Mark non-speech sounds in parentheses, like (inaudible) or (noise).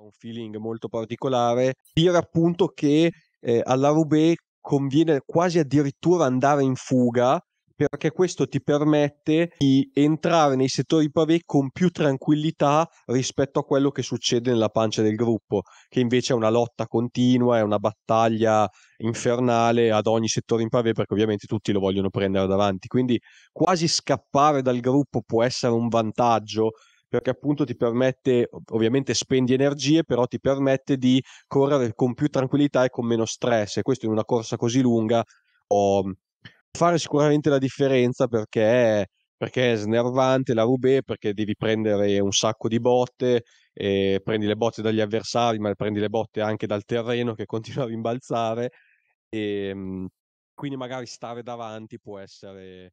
un feeling molto particolare, dire appunto che eh, alla Roubaix conviene quasi addirittura andare in fuga perché questo ti permette di entrare nei settori pavé con più tranquillità rispetto a quello che succede nella pancia del gruppo, che invece è una lotta continua, è una battaglia infernale ad ogni settore in pavé perché ovviamente tutti lo vogliono prendere davanti. Quindi quasi scappare dal gruppo può essere un vantaggio perché appunto ti permette, ovviamente spendi energie, però ti permette di correre con più tranquillità e con meno stress. E questo in una corsa così lunga può fare sicuramente la differenza perché, perché è snervante la Roubaix, perché devi prendere un sacco di botte, prendi le botte dagli avversari, ma prendi le botte anche dal terreno che (laughs) continua a rimbalzare. E, ehm, quindi magari stare davanti può essere